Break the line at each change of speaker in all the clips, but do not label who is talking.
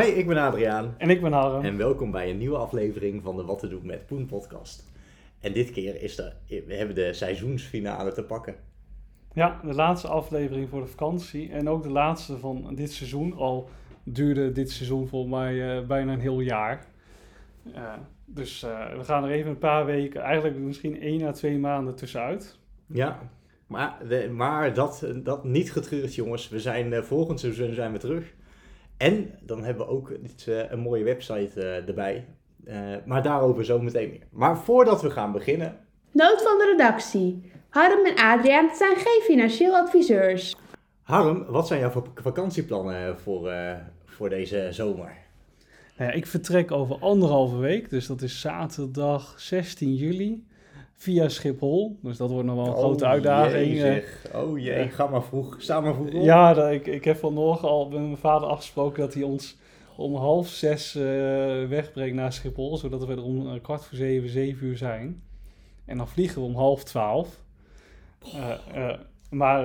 Hi, ik ben Adriaan.
En ik ben Harm.
En welkom bij een nieuwe aflevering van de Wat te doen met Poen podcast. En dit keer is er, we hebben de seizoensfinale te pakken.
Ja, de laatste aflevering voor de vakantie. En ook de laatste van dit seizoen. Al duurde dit seizoen volgens mij uh, bijna een heel jaar. Uh, dus uh, we gaan er even een paar weken, eigenlijk misschien één à twee maanden tussenuit.
Ja, maar, de, maar dat, dat niet getreurd jongens. We zijn volgend seizoen zijn we terug. En dan hebben we ook iets, een mooie website erbij. maar daarover zo meteen meer. Maar voordat we gaan beginnen...
Nood van de redactie. Harm en Adriaan zijn geen financieel adviseurs.
Harm, wat zijn jouw vakantieplannen voor, uh, voor deze zomer?
Nou ja, ik vertrek over anderhalve week, dus dat is zaterdag 16 juli via Schiphol. Dus dat wordt nog wel een oh, grote uitdaging.
Zeg. Oh jee, uh, ga maar vroeg, sta maar vroeg op.
Ja, ik, ik heb vanochtend al met mijn vader afgesproken dat hij ons om half zes uh, wegbrengt naar Schiphol, zodat we er om kwart voor zeven, zeven uur zijn. En dan vliegen we om half twaalf. Uh, maar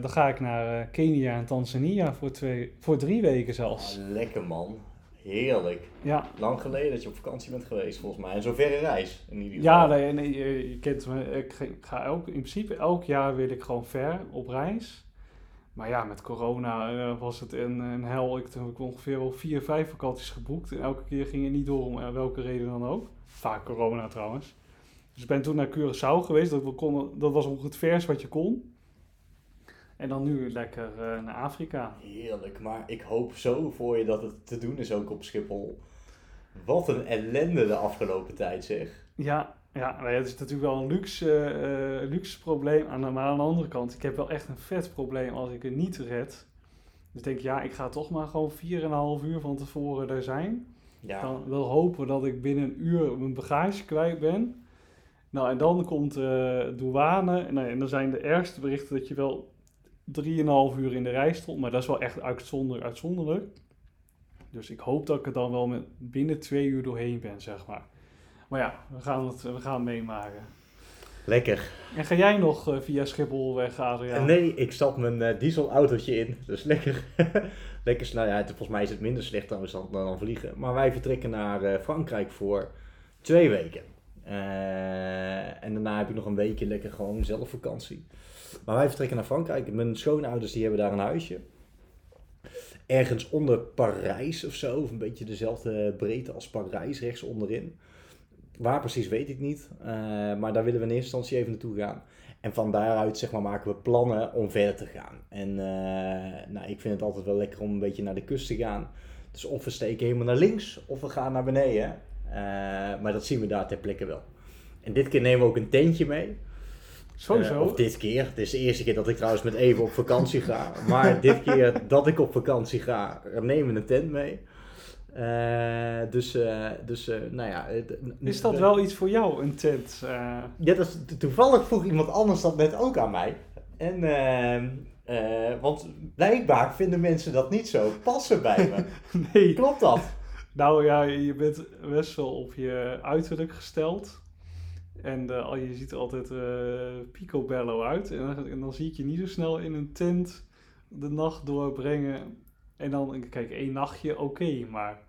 dan ga ik naar Kenia en Tanzania voor, twee, voor drie weken zelfs.
Ah, lekker man. Heerlijk. Ja. Lang geleden dat je op vakantie bent geweest, volgens mij. En zo'n verre reis, in ieder
geval. Ja, nee, nee, je kent me. Ik ga elk, in principe elk jaar wil ik gewoon ver op reis. Maar ja, met corona was het een, een hel. Ik heb ongeveer wel vier, vijf vakanties geboekt. En elke keer ging het niet door, om welke reden dan ook. Vaak corona trouwens. Dus ik ben toen naar Curaçao geweest. Dat, we konden, dat was ongeveer het vers wat je kon. En dan nu lekker uh, naar Afrika.
Heerlijk, maar ik hoop zo voor je dat het te doen is ook op Schiphol. Wat een ellende de afgelopen tijd zeg.
Ja, ja het is natuurlijk wel een luxe, uh, luxe probleem. Maar aan de andere kant, ik heb wel echt een vet probleem als ik het niet red. Dus denk ja, ik ga toch maar gewoon 4,5 uur van tevoren daar zijn. Ja. Dan wil hopen dat ik binnen een uur mijn bagage kwijt ben. Nou, en dan komt uh, douane. Nou, en dan zijn de ergste berichten dat je wel 3,5 uur in de rij stond. Maar dat is wel echt uitzonder, uitzonderlijk. Dus ik hoop dat ik er dan wel met binnen twee uur doorheen ben, zeg maar. Maar ja, we gaan het, we gaan meemaken.
Lekker.
En ga jij nog uh, via Schiphol weg, Adriaan?
Nee, ik stap mijn uh, dieselautootje in. Dus lekker. lekker snel. Ja, volgens mij is het minder slecht dan, dan, dan vliegen. Maar wij vertrekken naar Frankrijk voor twee weken. En daarna heb ik nog een weekje lekker gewoon zelf vakantie. Maar wij vertrekken naar Frankrijk. Mijn schoonouders die hebben daar een huisje. Ergens onder Parijs of zo. Of een beetje dezelfde breedte als Parijs, rechts onderin. Waar precies weet ik niet. Uh, maar daar willen we in eerste instantie even naartoe gaan. En van daaruit zeg maar, maken we plannen om verder te gaan. En uh, nou, ik vind het altijd wel lekker om een beetje naar de kust te gaan. Dus of we steken helemaal naar links of we gaan naar beneden. Uh, maar dat zien we daar ter plekke wel. En dit keer nemen we ook een tentje mee.
Sowieso. Uh,
of dit keer. Het is de eerste keer dat ik trouwens met Even op vakantie ga. Maar dit keer dat ik op vakantie ga, nemen we een tent mee. Uh, dus, uh, dus nou ja.
Is dat wel iets voor jou, een tent?
Ja, dat is, toevallig vroeg iemand anders dat net ook aan mij. En, want blijkbaar vinden mensen dat niet zo passen bij me. nee. Klopt dat?
Nou ja, je bent best wel op je uiterlijk gesteld. En uh, je ziet er altijd uh, picobello uit. En dan, dan, zie ik je niet zo snel in een tent de nacht doorbrengen. En dan, kijk, één nachtje, oké. maar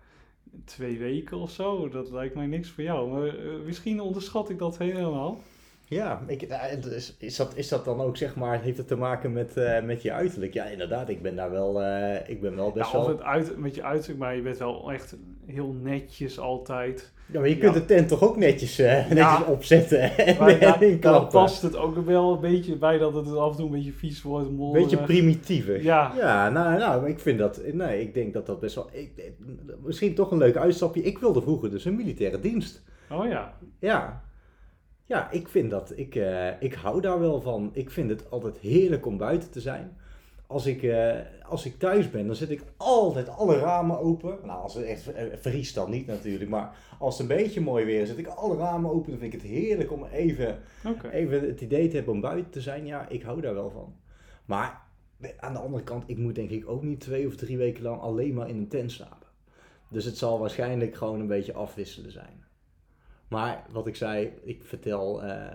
twee weken of zo, dat lijkt mij niks voor jou. Maar uh, misschien onderschat ik dat helemaal.
Ja, ik, is, is, dat, is dat dan ook, zeg maar, heeft het te maken met, uh, met je uiterlijk? Ja, inderdaad, ik ben daar wel, uh, ik ben wel best wel...
het uit, met je uiterlijk, maar je bent wel echt heel netjes altijd.
Ja, maar je kunt de tent toch ook netjes, uh, netjes ja. opzetten en,
past het ook wel een beetje bij dat het af en toe een beetje vies wordt. Een
beetje primitiever. Ja. Ja, nou, nou, ik vind dat, nee, ik denk dat dat best wel, ik, misschien toch een leuk uitstapje. Ik wilde vroeger dus een militaire dienst.
Oh ja.
Ja, ja, ik vind dat. Ik, uh, ik hou daar wel van. Ik vind het altijd heerlijk om buiten te zijn. Als ik, uh, als ik thuis ben, dan zet ik altijd alle ramen open. Nou, als het echt vriest dan niet natuurlijk. Maar als het een beetje mooi weer is, zet ik alle ramen open. Dan vind ik het heerlijk om even, okay. even het idee te hebben om buiten te zijn. Ja, ik hou daar wel van. Maar aan de andere kant, ik moet denk ik ook niet twee of drie weken lang alleen maar in een tent slapen. Dus het zal waarschijnlijk gewoon een beetje afwisselen zijn. Maar wat ik zei, ik vertel uh,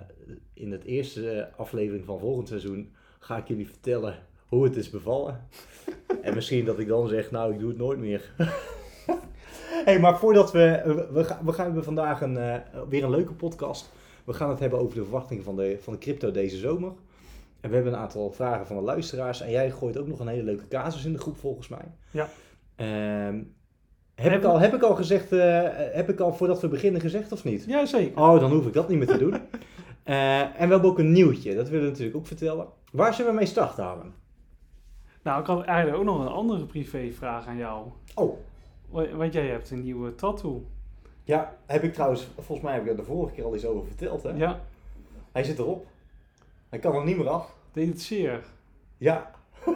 in het eerste aflevering van volgend seizoen ga ik jullie vertellen hoe het is bevallen. en misschien dat ik dan zeg, nou ik doe het nooit meer. hey, maar voordat we... We, gaan, we gaan hebben vandaag een, eh, weer een leuke podcast. We gaan het hebben over de verwachtingen van de, van de crypto deze zomer. En we hebben een aantal vragen van de luisteraars. En jij gooit ook nog een hele leuke casus in de groep volgens mij.
Ja.
Ehm, heb, ik al, heb ik al gezegd, eh, heb ik al voordat we beginnen gezegd of niet?
Ja, zeker.
Oh, dan hoef ik dat niet meer te doen. Eh, en we hebben ook een nieuwtje, dat willen we natuurlijk ook vertellen. Waar zullen we mee starten, Harm?
Nou, ik had eigenlijk ook nog een andere privévraag aan jou.
Oh,
Wa- Want jij hebt een nieuwe tattoo.
ja, heb ik trouwens, volgens mij heb ik er de vorige keer al iets over verteld. Hè?
Ja,
Hij zit erop. Hij kan er niet meer af.
deed het zeer.
Ja.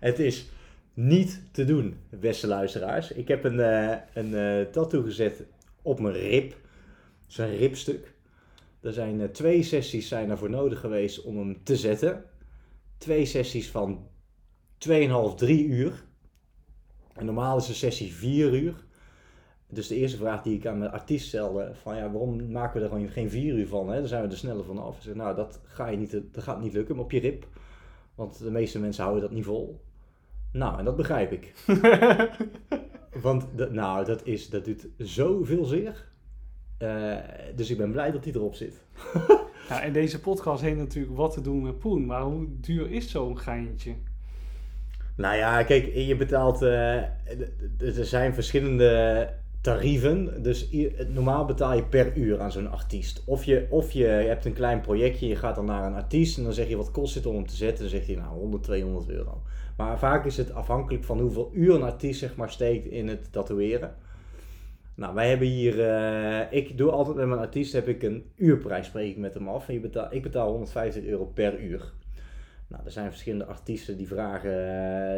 het is niet te doen, beste luisteraars. Ik heb een, eh, een eh, tattoo gezet op mijn rib. Het is een ribstuk. Er zijn eh, twee sessies zijn daarvoor nodig geweest om hem te zetten. Twee sessies van 2,5, 3 uur. Normaal is een sessie 4 uur. Dus de eerste vraag die ik aan mijn artiest stelde, van ja, waarom maken we er gewoon geen 4 uur van? Hè? Dan zijn we er sneller vanaf. Ik zei, nou, dat, ga je niet, dat gaat niet lukken op je rib. Want de meeste mensen houden dat niet vol. Nou, en dat begrijp ik. Want dat, nou, dat, is, dat doet zoveel zeer. Eh, dus ik ben blij dat hij erop zit.
Ja, in deze podcast heet natuurlijk wat te doen met poen. Maar hoe duur is zo'n geintje?
Nou ja, kijk, je betaalt. eh, er zijn verschillende tarieven. Dus normaal betaal je per uur aan zo'n artiest. Of je, of je hebt een klein projectje, je gaat dan naar een artiest en dan zeg je wat kost het om hem te zetten. Dan zegt hij nou 100, 200 euro. Maar vaak is het afhankelijk van hoeveel uur een artiest zeg maar steekt in het tatoeëren. Nou, wij hebben hier, eh, ik doe altijd met mijn artiest, heb ik een uurprijs spreek ik met hem af. En je betaal, ik betaal 150 euro per uur. Nou, er zijn verschillende artiesten die vragen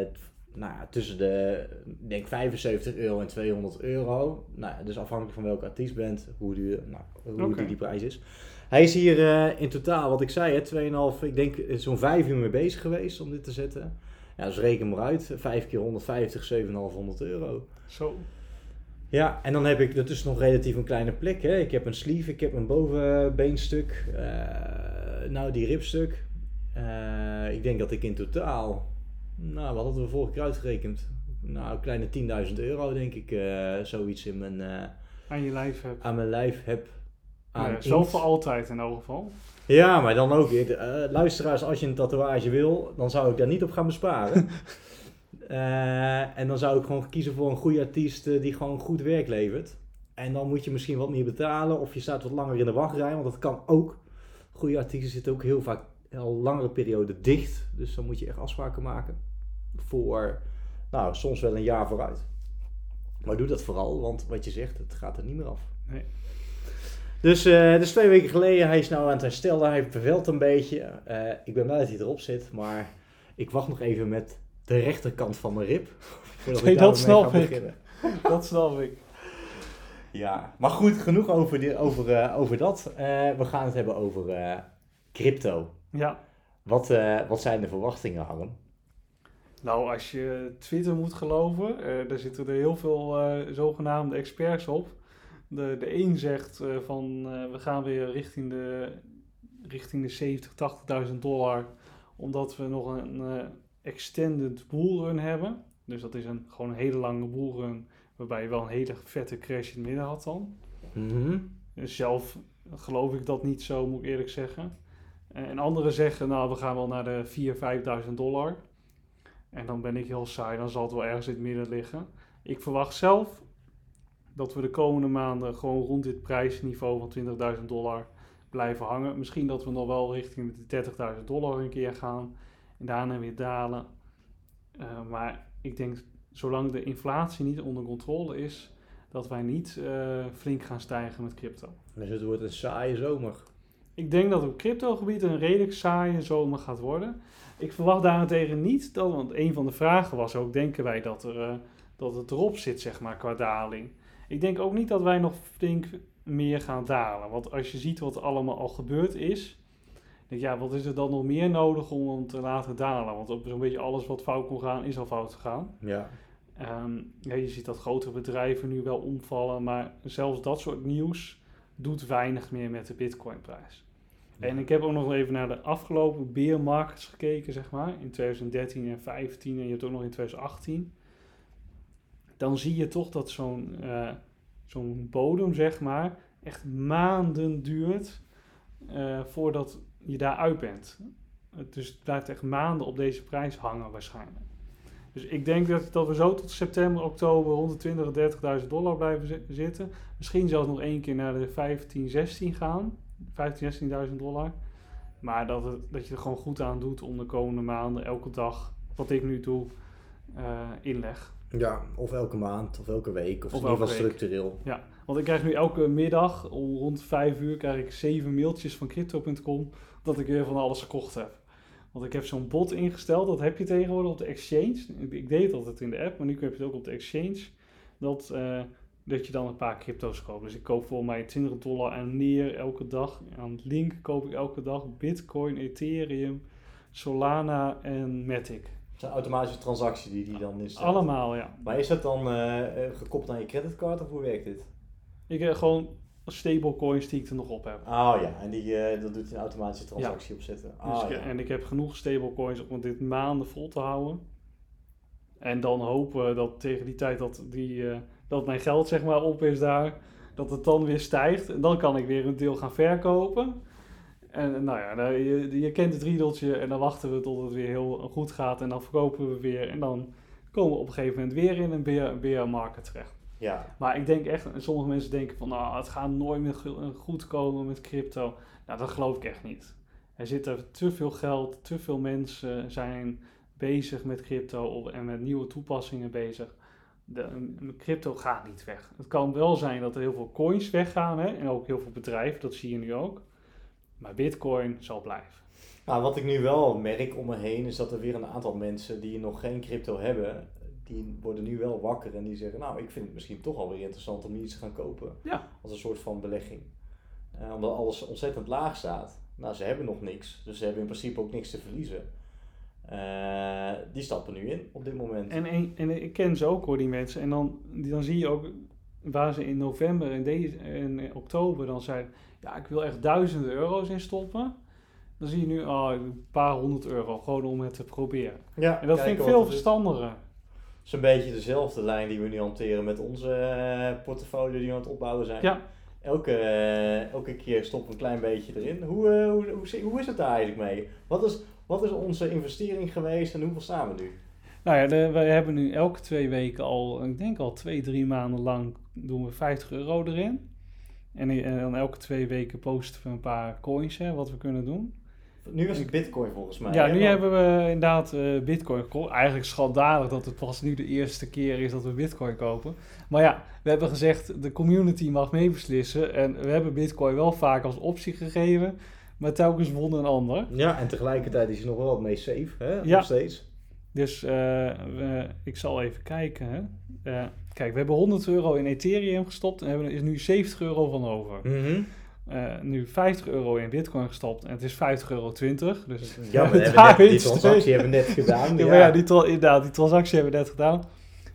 eh, nou, ja, tussen de denk 75 euro en 200 euro. Nou, dus afhankelijk van welke artiest bent, hoe, duur, nou, hoe
Oké.
die, die prijs is. Hij is hier eh, in totaal, wat ik zei, hè, 2,5, ik denk eh, zo'n 5 uur mee bezig geweest om dit te zetten. Ja, dus reken maar uit, 5 keer 150, 7,500 euro.
Zo.
Ja, en dan heb ik, dat is nog relatief een kleine plek. Hè. Ik heb een sleeve, ik heb een bovenbeenstuk, eh, nou die ribstuk. Eh, ik denk dat ik in totaal, nou wat hadden we vorige keer uitgerekend? Nou, een kleine 10.000 euro denk ik, eh, zoiets in mijn, eh,
Aan je lijf hebt.
aan mijn lijf heb. Aan
ja, zo voor altijd in elk geval.
Ja, maar dan ook eh, luisteraars, als je een tatoeage wil, dan zou ik daar niet op gaan besparen. En dan zou ik gewoon kiezen voor een goede artiest die gewoon goed werk levert. En dan moet je misschien wat meer betalen of je staat wat langer in de wachtrij, want dat kan ook. Goede artiesten zitten ook heel vaak al langere periode dicht. Dus dan moet je echt afspraken maken voor, nou, soms wel een jaar vooruit. Maar doe dat vooral, want wat je zegt, het gaat er niet meer af.
Nee.
Dus, eh dus twee weken geleden, hij is nou aan het herstellen, hij vervelt een beetje. Eh, ik ben blij dat hij erop zit, maar ik wacht nog even met de rechterkant van mijn rib. voordat
Nee, dat snap ik.
beginnen.
Dat snap ik.
Ja, maar goed, genoeg over, die, over, eh, over dat. We gaan het hebben over crypto.
Ja.
Wat, wat zijn de verwachtingen, Harm?
Nou, als je Twitter moet geloven, eh, daar zitten er heel veel eh, zogenaamde experts op. De, de een zegt eh, van we gaan weer richting de, richting de 70, 80.000 dollar, omdat we nog een extended bullrun hebben. Dus dat is een, gewoon een hele lange bullrun, waarbij je wel een hele vette crash in het midden had dan. Dus zelf geloof ik dat niet zo, moet ik eerlijk zeggen. En anderen zeggen, nou, we gaan wel naar de 4.000, 5.000 dollar. En dan ben ik heel saai, dan zal het wel ergens in het midden liggen. Ik verwacht zelf dat we de komende maanden gewoon rond dit prijsniveau van 20.000 dollar blijven hangen. Misschien dat we nog wel richting de 30.000 dollar een keer gaan en daarna weer dalen. Eh, maar ik denk, zolang de inflatie niet onder controle is, dat wij niet eh, flink gaan stijgen met crypto.
Dus het wordt een saaie zomer.
Ik denk dat op cryptogebied een redelijk saaie zomer gaat worden. Ik verwacht daarentegen niet dat, want een van de vragen was ook, denken wij dat, er, eh, dat het erop zit, zeg maar, qua daling. Ik denk ook niet dat wij nog flink meer gaan dalen. Want als je ziet wat er allemaal al gebeurd is, denk ja, wat is er dan nog meer nodig om hem te laten dalen? Want op zo'n beetje alles wat fout kon gaan, is al fout gegaan.
Ja.
Ehm, ja, je ziet dat grotere bedrijven nu wel omvallen, maar zelfs dat soort nieuws doet weinig meer met de Bitcoinprijs. En ik heb ook nog even naar de afgelopen bear markets gekeken, zeg maar, in 2013 en 2015 en je hebt ook nog in 2018. dan zie je toch dat zo'n eh, zo'n bodem, zeg maar, echt maanden duurt eh, voordat je daar uit bent. Dus het blijft echt maanden op deze prijs hangen waarschijnlijk. Dus ik denk dat, dat we zo tot september, oktober rond de 20 en 30.000 dollar blijven zi- zitten. Misschien zelfs nog één keer naar de 15, 16 gaan. 15, 16.000 dollar. Maar dat, het, dat je er gewoon goed aan doet om de komende maanden elke dag, wat ik nu doe, eh, inleg.
Ja, of elke maand, of elke week, of,
Of
in ieder geval structureel.
Ja, want ik krijg nu elke middag om rond 5 uur krijg ik 7 mailtjes van crypto.com dat ik weer van alles gekocht heb. Want ik heb zo'n bot ingesteld, dat heb je tegenwoordig op de exchange. Ik, ik deed het altijd in de app, maar nu heb je het ook op de exchange. Dat, eh, dat je dan een paar crypto's koopt. Dus ik koop voor mij 20 dollar aan neer elke dag. Aan Link koop ik elke dag Bitcoin, Ethereum, Solana en Matic.
Het is een automatische transactie die die dan is.
Allemaal, ja.
Maar is dat dan eh, eh, gekoppeld aan je creditcard of hoe werkt dit?
Ik heb gewoon stablecoins die ik er nog op heb.
Oh ja, en die, eh dat doet een automatische transactie opzetten.
Dus
Ah,
ik-
ja.
En ik heb genoeg stablecoins om dit maanden vol te houden. En dan hopen dat tegen die tijd dat, die, eh, dat mijn geld zeg maar op is daar, dat het dan weer stijgt. En dan kan ik weer een deel gaan verkopen. En nou ja, je, je kent het riedeltje en dan wachten we tot het weer heel goed gaat en dan verkopen we weer. En dan komen we op een gegeven moment weer in een bear, bear market terecht.
ja.
Maar ik denk echt, sommige mensen denken van, nou, het gaat nooit meer go- goed komen met crypto. Nou, dat geloof ik echt niet. Er zit er te veel geld, te veel mensen zijn bezig met crypto en met nieuwe toepassingen bezig. De, een- crypto gaat niet weg. Het kan wel zijn dat er heel veel coins weggaan hè, en ook heel veel bedrijven, dat zie je nu ook. Maar bitcoin zal blijven.
Nou, wat ik nu wel merk om me heen is dat er weer een aantal mensen die nog geen crypto hebben, die worden nu wel wakker en die zeggen, nou, ik vind het misschien toch alweer interessant om iets te gaan kopen.
Ja.
Als een soort van belegging. Eh, omdat alles ontzettend laag staat. Nou, ze hebben nog niks, dus ze hebben in principe ook niks te verliezen. Eh, die stappen nu in op dit moment.
En, en, en ik ken ze ook hoor, die mensen. En dan, dan zie je ook waar ze in november en, deze, en oktober dan zeiden... Ja, ik wil echt duizenden euro's in stoppen. Dan zie je nu oh, een paar honderd euro, gewoon om het te proberen.
ja,
En dat vind ik veel verstandiger.
Het is een beetje dezelfde lijn die we nu hanteren met onze eh, portfolio die we aan het opbouwen zijn.
Ja,
Elke, eh, elke keer we een klein beetje erin. Hoe, eh, hoe, hoe, hoe is het daar eigenlijk mee? Wat is, wat is onze investering geweest en hoeveel staan we nu?
nou ja, wij hebben nu elke twee weken al, ik denk al twee, drie maanden lang, doen we 50 euro erin. En, en dan elke twee weken posten we een paar coins, hè, wat we kunnen doen.
Nu is het bitcoin volgens mij.
Ja,
hè?
nu hebben we inderdaad eh, bitcoin gekocht. Eigenlijk schandalig dat het pas nu de eerste keer is dat we bitcoin kopen. Maar ja, we hebben gezegd de community mag meebeslissen. En we hebben bitcoin wel vaak als optie gegeven. Maar telkens won een ander.
Ja, en tegelijkertijd is hij nog wel het meest safe, hè?
Ja.
Nog steeds.
Dus eh, we, ik zal even kijken. Hè. Eh, kijk, we hebben 100 euro in Ethereum gestopt. En hebben er is nu 70 euro van over.
Mhm.
Eh, nu 50 euro in bitcoin gestopt. En het is 50,20 euro. Dus
Ja, maar hebben net, die transactie hebben we net gedaan.
Ja, maar ja, die, inderdaad, die transactie hebben we net gedaan.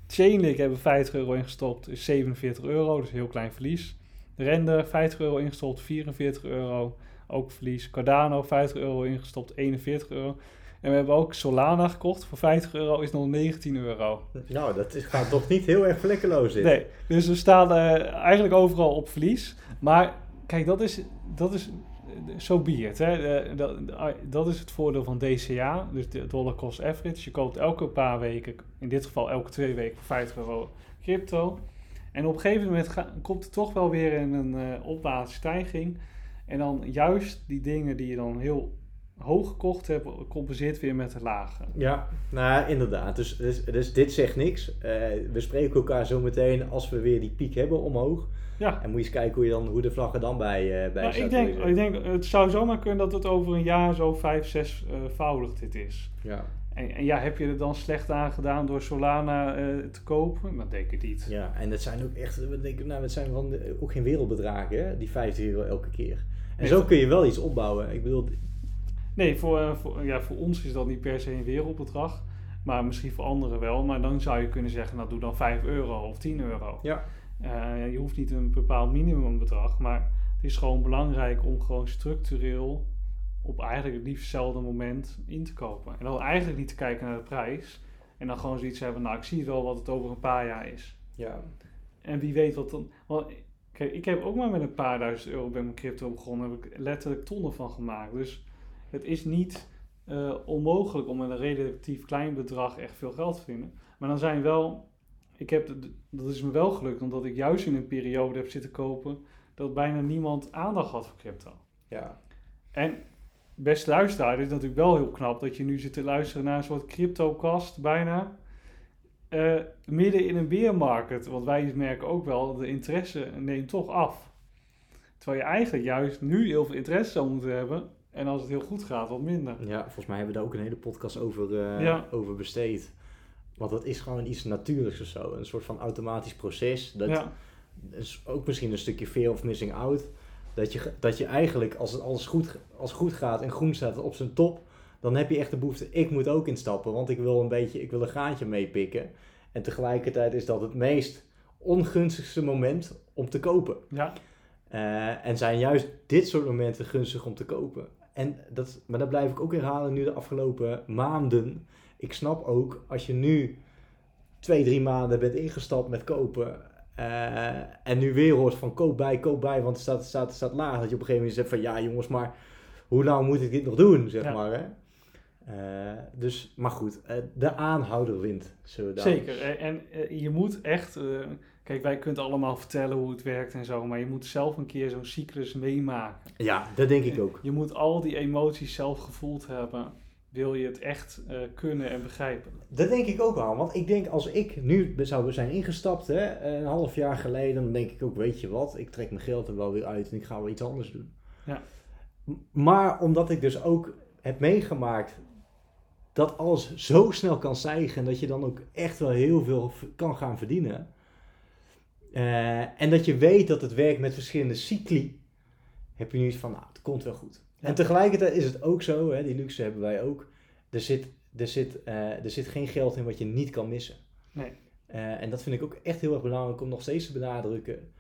Chainlink hebben we 50 euro ingestopt, is 47 euro, dus een heel klein verlies. Render 50 euro ingestopt, 44 euro, ook verlies. Cardano 50 euro ingestopt, 41 euro. En we hebben ook Solana gekocht, voor 50 euro is nog 19 euro.
Nou, dat is, gaat toch niet heel erg vlekkeloos dit.
Nee, dus we staan eh, eigenlijk overal op verlies. Maar kijk, dat is, dat is zo be it, hè. Eh, dat, dat is het voordeel van DCA, dus de dollar cost average. Je koopt elke paar weken, in dit geval elke twee weken, voor 50 euro crypto. En op een gegeven moment komt het toch wel weer in een eh opwaartse stijging. En dan juist die dingen die je dan heel hoog gekocht hebt, compenseert weer met de lage.
Ja, nou inderdaad. Dus, dus, dus dit zegt niks. Eh, we spreken elkaar zo meteen als we weer die piek hebben omhoog.
Ja,
En moet je eens kijken hoe, je dan, hoe de vlag er dan bij, eh bij
Nou, ik, denk, ik denk, het zou zomaar kunnen dat het over een jaar zo vijf, zesvoudig dit is.
Ja.
En, en ja, heb je er dan slecht aan gedaan door Solana eh, te kopen? Dat denk ik niet.
ja, en dat zijn ook echt, we denken, nou, het zijn van de- ook geen wereldbedragen, hè? die 50 euro elke keer. En zo kun je wel iets opbouwen. Ik bedoel,
Nee, voor, eh, voor, ja, voor ons is dat niet per se een wereldbedrag. Maar misschien voor anderen wel. Maar dan zou je kunnen zeggen, nou doe dan 5 euro of 10 euro.
ja.
Eh, je hoeft niet een bepaald minimumbedrag. Maar het is gewoon belangrijk om gewoon structureel op eigenlijk het liefst hetzelfde moment in te kopen. En dan eigenlijk niet te kijken naar de prijs. En dan gewoon zoiets hebben, nou ik zie wel wat het over een paar jaar is.
Ja.
En wie weet wat dan. Want, kijk, ik heb ook maar met een paar duizend euro bij mijn crypto begonnen. Heb ik letterlijk tonnen van gemaakt. Dus het is niet eh, onmogelijk om met een relatief klein bedrag echt veel geld te verdienen. Maar dan zijn wel. Ik heb, dat is me wel gelukt, omdat ik juist in een periode heb zitten kopen. dat bijna niemand aandacht had voor crypto.
Ja.
En beste luisteraar, dit is natuurlijk wel heel knap dat je nu zit te luisteren naar een soort cryptocast bijna. eh, midden in een beermarket. Want wij merken ook wel, de interesse neemt toch af. Terwijl je eigenlijk juist nu heel veel interesse zou moeten hebben. En als het heel goed gaat, wat minder.
Ja, volgens mij hebben we daar ook een hele podcast over, eh,
Ja.
over besteed. Want dat is gewoon iets natuurlijks of zo. Een soort van automatisch proces. Dat
ja,
is ook misschien een stukje fear of missing out. Dat je, dat je eigenlijk, als het alles goed, als goed gaat en groen staat op zijn top, dan heb je echt de behoefte, ik moet ook instappen, want ik wil een beetje, ik wil een gaatje meepikken. En tegelijkertijd is dat het meest ongunstigste moment om te kopen.
ja,
Eh, en zijn juist dit soort momenten gunstig om te kopen. En dat, maar dat blijf ik ook herhalen nu de afgelopen maanden. Ik snap ook, als je nu twee, drie maanden bent ingestapt met kopen. eh, en nu weer hoort van koop bij, koop bij, want het staat, het staat, het staat laag. Dat je op een gegeven moment zegt van ja jongens, maar hoe lang moet ik dit nog doen, zeg
Ja.
maar. Hè? Eh, dus, maar goed, eh, de aanhouder wint. Zullen we daar-
zeker. En, je moet echt... kijk, wij kunnen allemaal vertellen hoe het werkt en zo. Maar je moet zelf een keer zo'n cyclus meemaken.
Ja, dat denk ik ook.
Je moet al die emoties zelf gevoeld hebben. Wil je het echt eh, kunnen en begrijpen?
Dat denk ik ook wel. Want ik denk als ik nu zou zijn ingestapt, hè, een half jaar geleden, dan denk ik ook, weet je wat, ik trek mijn geld er wel weer uit en ik ga wel iets anders doen.
Ja.
Maar omdat ik dus ook heb meegemaakt dat alles zo snel kan stijgen en dat je dan ook echt wel heel veel kan gaan verdienen. Eh, en dat je weet dat het werkt met verschillende cycli, heb je nu iets van, nou, het komt wel goed.
Ja.
En tegelijkertijd is het ook zo, hè, die luxe hebben wij ook, er zit, er, zit, eh, er zit geen geld in wat je niet kan missen.
Nee.
Eh, en dat vind ik ook echt heel erg belangrijk om nog steeds te benadrukken.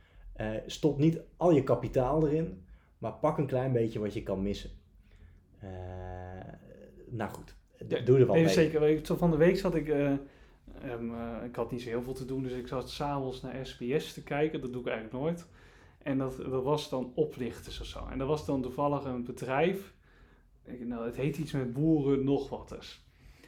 Stop niet al je kapitaal erin, maar pak een klein beetje wat je kan missen. Nou goed, doe er
Nee,
mee.
zeker. Van de week zat ik... eh, ehm, eh, ik had niet zo heel veel te doen, dus ik zat s'avonds naar SBS te kijken. Dat doe ik eigenlijk nooit. En dat, dat was dan oplichters of zo. En dat was dan toevallig een bedrijf. Nou, het heet iets met boeren nog wat.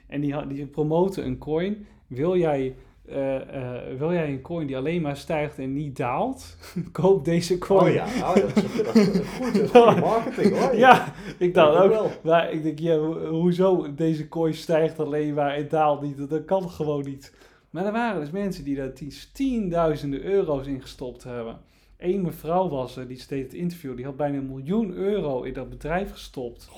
En die, die promoten een coin. Wil jij, eh, eh, wil jij een coin die alleen maar stijgt en niet daalt? Koop deze coin.
Oh ja, oh, dat is, dat is goed, dat is goede marketing hoor.
Ja, ik dacht ook.
wel.
Maar ik denk, ja, ho- hoezo deze coin stijgt alleen maar en daalt niet? Dat- kan gewoon niet. Maar er waren dus mensen die daar tien- tienduizenden euro's in gestopt hebben. Eén mevrouw was er, die deed het interview, die had bijna een miljoen euro in dat bedrijf gestopt.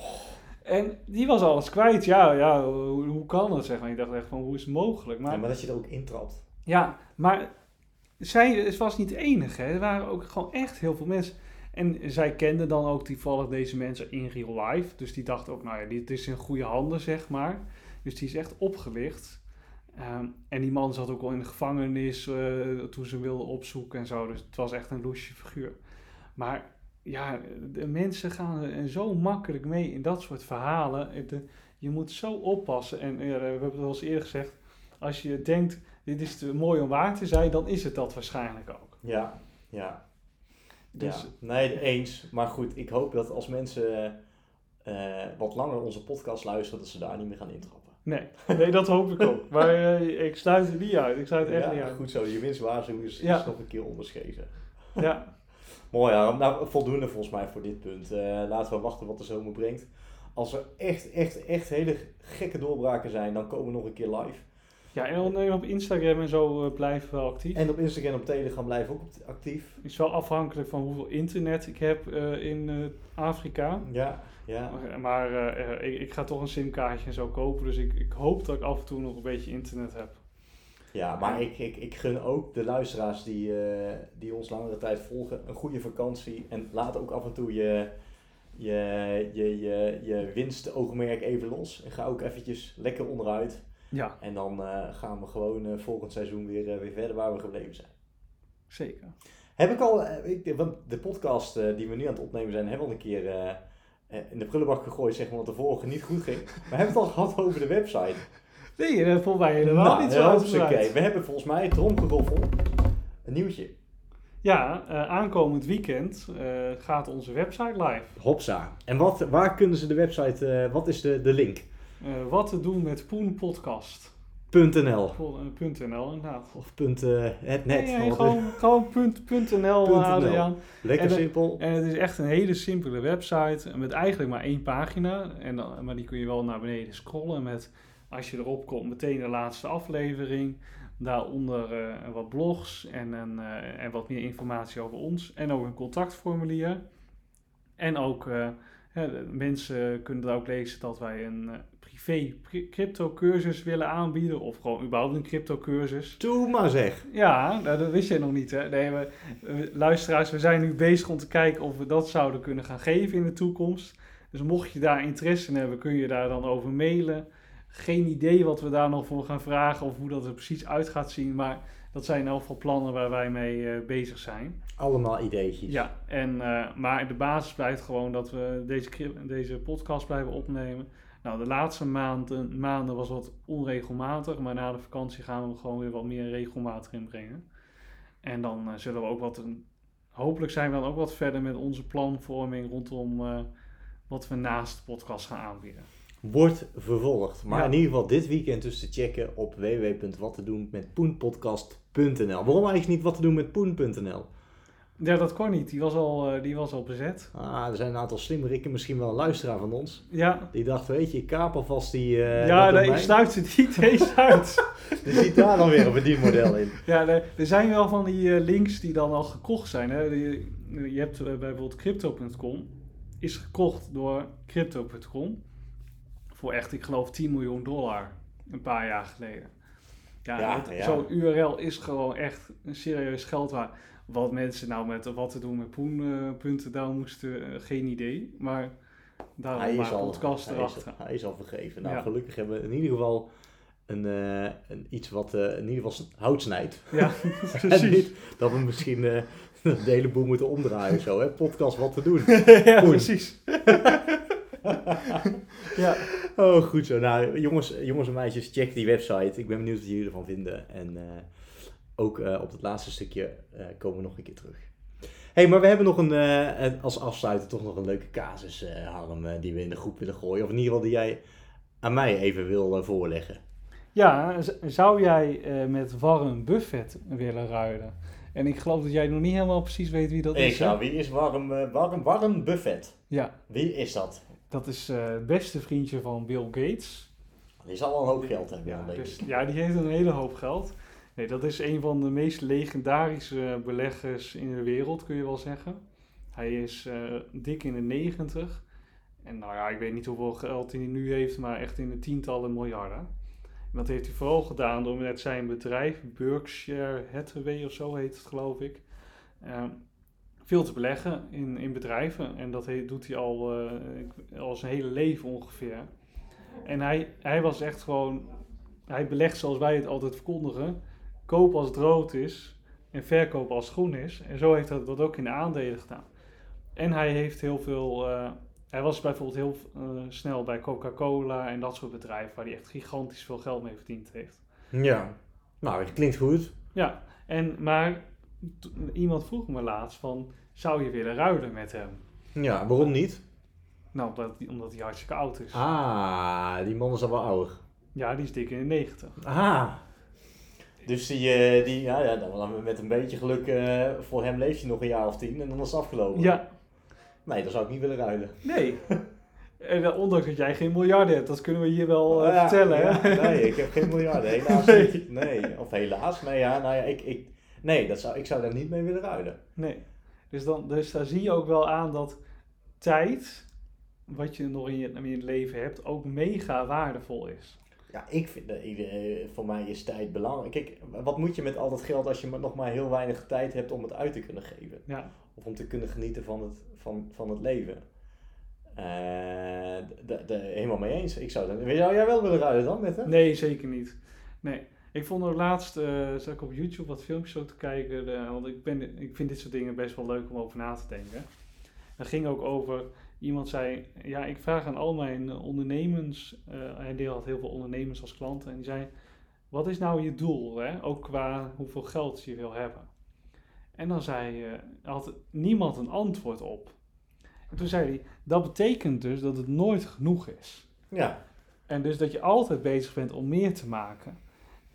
En die was alles kwijt. Ja, ja hoe, hoe kan dat? Zeg maar. Ik dacht echt van, hoe is het mogelijk?
Ja,
Maar,
maar dat je er ook intrapt.
ja, maar zij was niet de enige. Hè. Er waren ook gewoon echt heel veel mensen. En zij kende dan ook toevallig deze mensen in real life. Dus die dacht ook, nou ja, dit is in goede handen, zeg maar. Dus die is echt opgelicht. Ehm, en die man zat ook al in de gevangenis eh, toen ze wilden opzoeken en zo. Dus het was echt een loesje figuur. Maar ja, de mensen gaan er zo makkelijk mee in dat soort verhalen. Eh, je moet zo oppassen. En eh, we hebben het al eens eerder gezegd. Als je denkt, dit is te mooi om waar te zijn, dan is het dat waarschijnlijk ook.
Ja, ja.
Dus
ja. Nee, eens. Maar goed, ik hoop dat als mensen eh, wat langer onze podcast luisteren, dat ze daar niet meer gaan intrappen.
nee, nee, dat hoop ik ook. Maar eh, ik sluit het niet uit. Ik sluit het echt
ja,
niet uit.
goed zo. Je winstwaarschuwing is,
Ja.
nog een keer onderschreven.
Ja,
Mooi, ja. Nou, voldoende volgens mij voor dit punt. Eh, laten we wachten wat de zomer brengt. Als er echt, echt, echt hele gekke doorbraken zijn, dan komen we nog een keer live.
ja en eh, op Instagram en zo eh, blijven we wel actief.
En op Instagram en op Telegram blijven we ook actief.
Is wel afhankelijk van hoeveel internet ik heb in Afrika.
Ja, ja.
Maar, maar ik, ik ga toch een simkaartje en zo kopen. Dus ik, ik hoop dat ik af en toe nog een beetje internet heb.
Ja, maar ik, ik, ik gun ook de luisteraars die, eh, die ons langere tijd volgen een goede vakantie. En laat ook af en toe je, je, je, je, je winstoogmerk even los. En ga ook eventjes lekker onderuit.
Ja,
En dan eh, gaan we gewoon eh, volgend seizoen weer, weer verder waar we gebleven zijn.
zeker.
Heb ik al, ik, want de podcast die we nu aan het opnemen zijn, hebben we al een keer in de prullenbak gegooid, zeg maar, wat de vorige niet goed ging. Maar hebben we het al gehad over de website.
Nee, dat vond mij helemaal
Nou,
niet zo uitgebreid.
We hebben volgens mij tromgeroffel. Een nieuwtje.
Ja, eh, aankomend weekend eh, gaat onze website live.
Hopsa. En wat, waar kunnen ze de website, eh, wat is de, de link?
Wat te doen met Poen Podcast.
.nl
inderdaad.
of punt, het net.
Nee, nee,
want,
gewoon, gewoon punt, punt .nl,
Punt
Adriaan.
Lekker
en
simpel.
En het is echt een hele simpele website met eigenlijk maar één pagina. En dan, maar die kun je wel naar beneden scrollen met, als je erop komt, meteen de laatste aflevering. Daaronder eh, wat blogs en, een, eh, en wat meer informatie over ons. En ook een contactformulier. En ook, eh, hè, mensen kunnen er ook lezen dat wij een privé pri- crypto cursus willen aanbieden. Of gewoon überhaupt een crypto cursus.
Doe maar zeg.
Ja, nou, dat wist jij nog niet, hè? Nee, we, we- luisteraars, we zijn nu bezig om te kijken of we dat zouden kunnen gaan geven in de toekomst. Dus mocht je daar interesse in hebben, kun je daar dan over mailen. Geen idee wat we daar nog voor gaan vragen of hoe dat er precies uit gaat zien. Maar dat zijn in elk geval plannen waar wij mee eh, bezig zijn.
Allemaal ideetjes.
Ja, en, eh, maar de basis blijft gewoon dat we deze, deze podcast blijven opnemen. Nou, de laatste maanden, maanden was wat onregelmatig, maar na de vakantie gaan we gewoon weer wat meer regelmatig inbrengen. En dan eh, zullen we ook wat, hopelijk zijn we dan ook wat verder met onze planvorming rondom eh, wat we naast de podcast gaan aanbieden.
Wordt vervolgd. Maar
Ja.
in ieder geval dit weekend dus te checken op www.wattedoenmetpoen.podcast.nl Waarom eigenlijk niet wat te doen met poen.nl?
Ja, dat kon niet, die was al, eh, die was al bezet.
Ah, er zijn een aantal slimmerikken, misschien wel een luisteraar van ons.
Ja,
Die dacht, weet je, ik kaap alvast die... eh
ja nee, ik sluit ze niet eens uit.
Dus ziet daar dan weer een verdienmodel in.
Ja, er er zijn wel van die eh, links die dan al gekocht zijn. Hè. Die- Je hebt bijvoorbeeld crypto.com, is gekocht door crypto.com voor echt, ik geloof, 10 miljoen dollar een paar jaar geleden. Ja,
Ja,
het-
ja.
zo'n URL is gewoon echt een serieus geld waard. Wat mensen nou met wat te doen met poen.nl moesten, eh, geen idee. Maar daarom
Hij is,
maar
al,
podcast
hij, is,
erachter.
hij is al vergeven. Nou,
Ja.
gelukkig hebben we in ieder geval een, eh, een, iets wat eh, in ieder geval hout snijdt.
Ja,
En
precies.
niet dat we misschien eh, de hele boel moeten omdraaien zo, hè? Podcast wat te doen.
ja,
Poen.
precies. ja.
Oh, goed zo. Nou, jongens, jongens en meisjes, check die website. Ik ben benieuwd wat jullie ervan vinden. En eh, ook eh, op het laatste stukje eh, komen we nog een keer terug. hey, maar we hebben nog een, als afsluiter toch nog een leuke casus, Harm, die we in de groep willen gooien. Of in ieder geval die jij aan mij even wil voorleggen.
Ja, zou jij met Warren Buffett willen ruilen? En ik geloof dat jij nog niet helemaal precies weet wie dat
Ik
is. hè?
zou, wie is Warren, eh, Warren, Warren Buffett?
Ja,
Wie is dat?
Dat is eh, het beste vriendje van Bill Gates.
Die zal wel een hoop geld hebben,
Ja,
denk
dus, ja, die heeft een hele hoop geld. Nee, dat is een van de meest legendarische beleggers in de wereld, kun je wel zeggen. Hij is eh, dik in de 90. En nou ja, ik weet niet hoeveel geld hij nu heeft, maar echt in de tientallen miljarden. En dat heeft hij vooral gedaan door met zijn bedrijf, Berkshire Hathaway of zo heet het geloof ik, eh, veel te beleggen in, in bedrijven. En dat he- doet hij al, eh, al zijn hele leven ongeveer. En hij, hij was echt gewoon, hij belegt zoals wij het altijd verkondigen, koop als het rood is en verkoop als het groen is. En zo heeft hij dat ook in de aandelen gedaan. En hij heeft heel veel, eh, hij was bijvoorbeeld heel eh, snel bij Coca-Cola en dat soort bedrijven waar hij echt gigantisch veel geld mee verdiend heeft.
Ja. Nou, het klinkt goed.
Ja, en, maar iemand vroeg me laatst van, zou je willen ruilen met hem?
Ja, waarom niet?
Nou, omdat, hij- omdat hij hartstikke oud is.
Ah, die man is al wel ouder.
Ja, die is dik in de 90.
Ah. Dus die, eh, die ja, ja, dan met een beetje geluk eh, voor hem leeft hij nog een jaar of tien en dan is het afgelopen.
Ja,
Nee, dan zou ik niet willen ruilen.
Nee. En eh, ondanks dat jij geen miljarden hebt, dat kunnen we hier wel
Ja,
vertellen.
ja,
hè?
nee, ik heb geen miljarden. Helaas
Nee.
niet. Nee, of helaas. Nee, ja, nou ja, ik, ik, nee dat zou, ik zou daar niet mee willen ruilen.
Nee. Dus, dan, dus daar zie je ook wel aan dat tijd, wat je nog in je, in je leven hebt, ook mega waardevol is.
Ja, ik vind, dat eh, voor mij is tijd belangrijk. Kijk, wat moet je met al dat geld als je nog maar heel weinig tijd hebt om het uit te kunnen geven?
Ja,
Of om te kunnen genieten van het, van, van het leven. Eh, d- helemaal mee eens. Ik zou, dan, zou jij wel willen ruilen dan met hem?
nee, zeker niet. Nee. Ik vond er laatst, eh zat ik op YouTube wat filmpjes zo te kijken, de- want ik, ben, ik vind dit soort dingen best wel leuk om over na te denken. Dat ging ook over iemand zei, ja, ik vraag aan al mijn eh, ondernemers, eh hij deel had heel veel ondernemers als klanten, en die zei, wat is nou je doel, hè? ook qua hoeveel geld je wil hebben? En dan zei, eh, had niemand een antwoord op. En toen zei hij, dat betekent dus dat het nooit genoeg is.
Ja.
En dus dat je altijd bezig bent om meer te maken.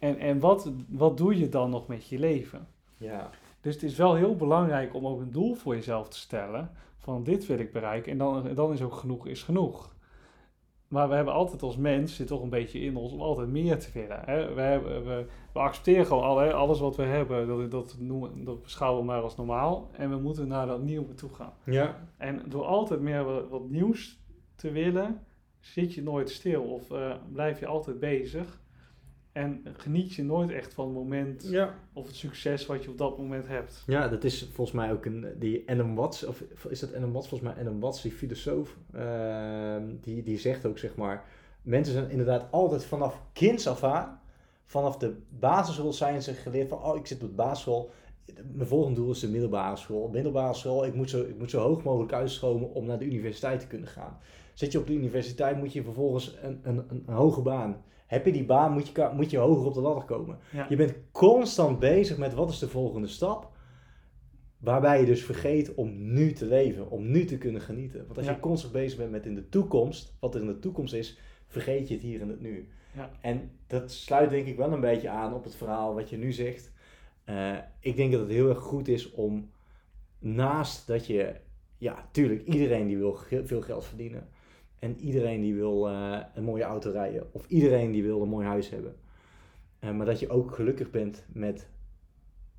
En, en wat, wat doe je dan nog met je leven?
Ja.
Dus het is wel heel belangrijk om ook een doel voor jezelf te stellen. Van dit wil ik bereiken. En dan, dan is ook genoeg is genoeg. Maar we hebben altijd als mens, zit toch een beetje in ons, om altijd meer te willen. Hè? We, hebben, we, we accepteren gewoon al, hè, alles wat we hebben, dat, dat, noemen, dat beschouwen we maar als normaal. En we moeten naar dat nieuwe toe gaan.
Ja.
En door altijd meer wat, wat nieuws te willen, zit je nooit stil of eh, blijf je altijd bezig. En geniet je nooit echt van het moment
Ja.
of het succes wat je op dat moment hebt.
Ja, dat is volgens mij ook een, die Adam Watts, of is dat Adam Watts? Volgens mij Adam Watts, die filosoof, ehm, die, die zegt ook, zeg maar, mensen zijn inderdaad altijd vanaf kinds af aan, vanaf de basisschool zijn ze geleerd van, oh, ik zit op de basisschool, mijn volgende doel is de middelbare school. Middelbare school, ik moet zo, ik moet zo hoog mogelijk uitstromen om naar de universiteit te kunnen gaan. Zit je op de universiteit, moet je vervolgens een, een, een hoge baan. Heb je die baan, moet je, moet je hoger op de ladder komen.
Ja.
Je bent constant bezig met wat is de volgende stap. Waarbij je dus vergeet om nu te leven, om nu te kunnen genieten. Want als
Ja.
je constant bezig bent met in de toekomst, wat er in de toekomst is, vergeet je het hier en het nu.
Ja.
En dat sluit denk ik wel een beetje aan op het verhaal wat je nu zegt. Eh, ik denk dat het heel erg goed is om naast dat je, ja, tuurlijk, iedereen die wil veel geld verdienen. En iedereen die wil eh, een mooie auto rijden. Of iedereen die wil een mooi huis hebben. Eh, maar dat je ook gelukkig bent met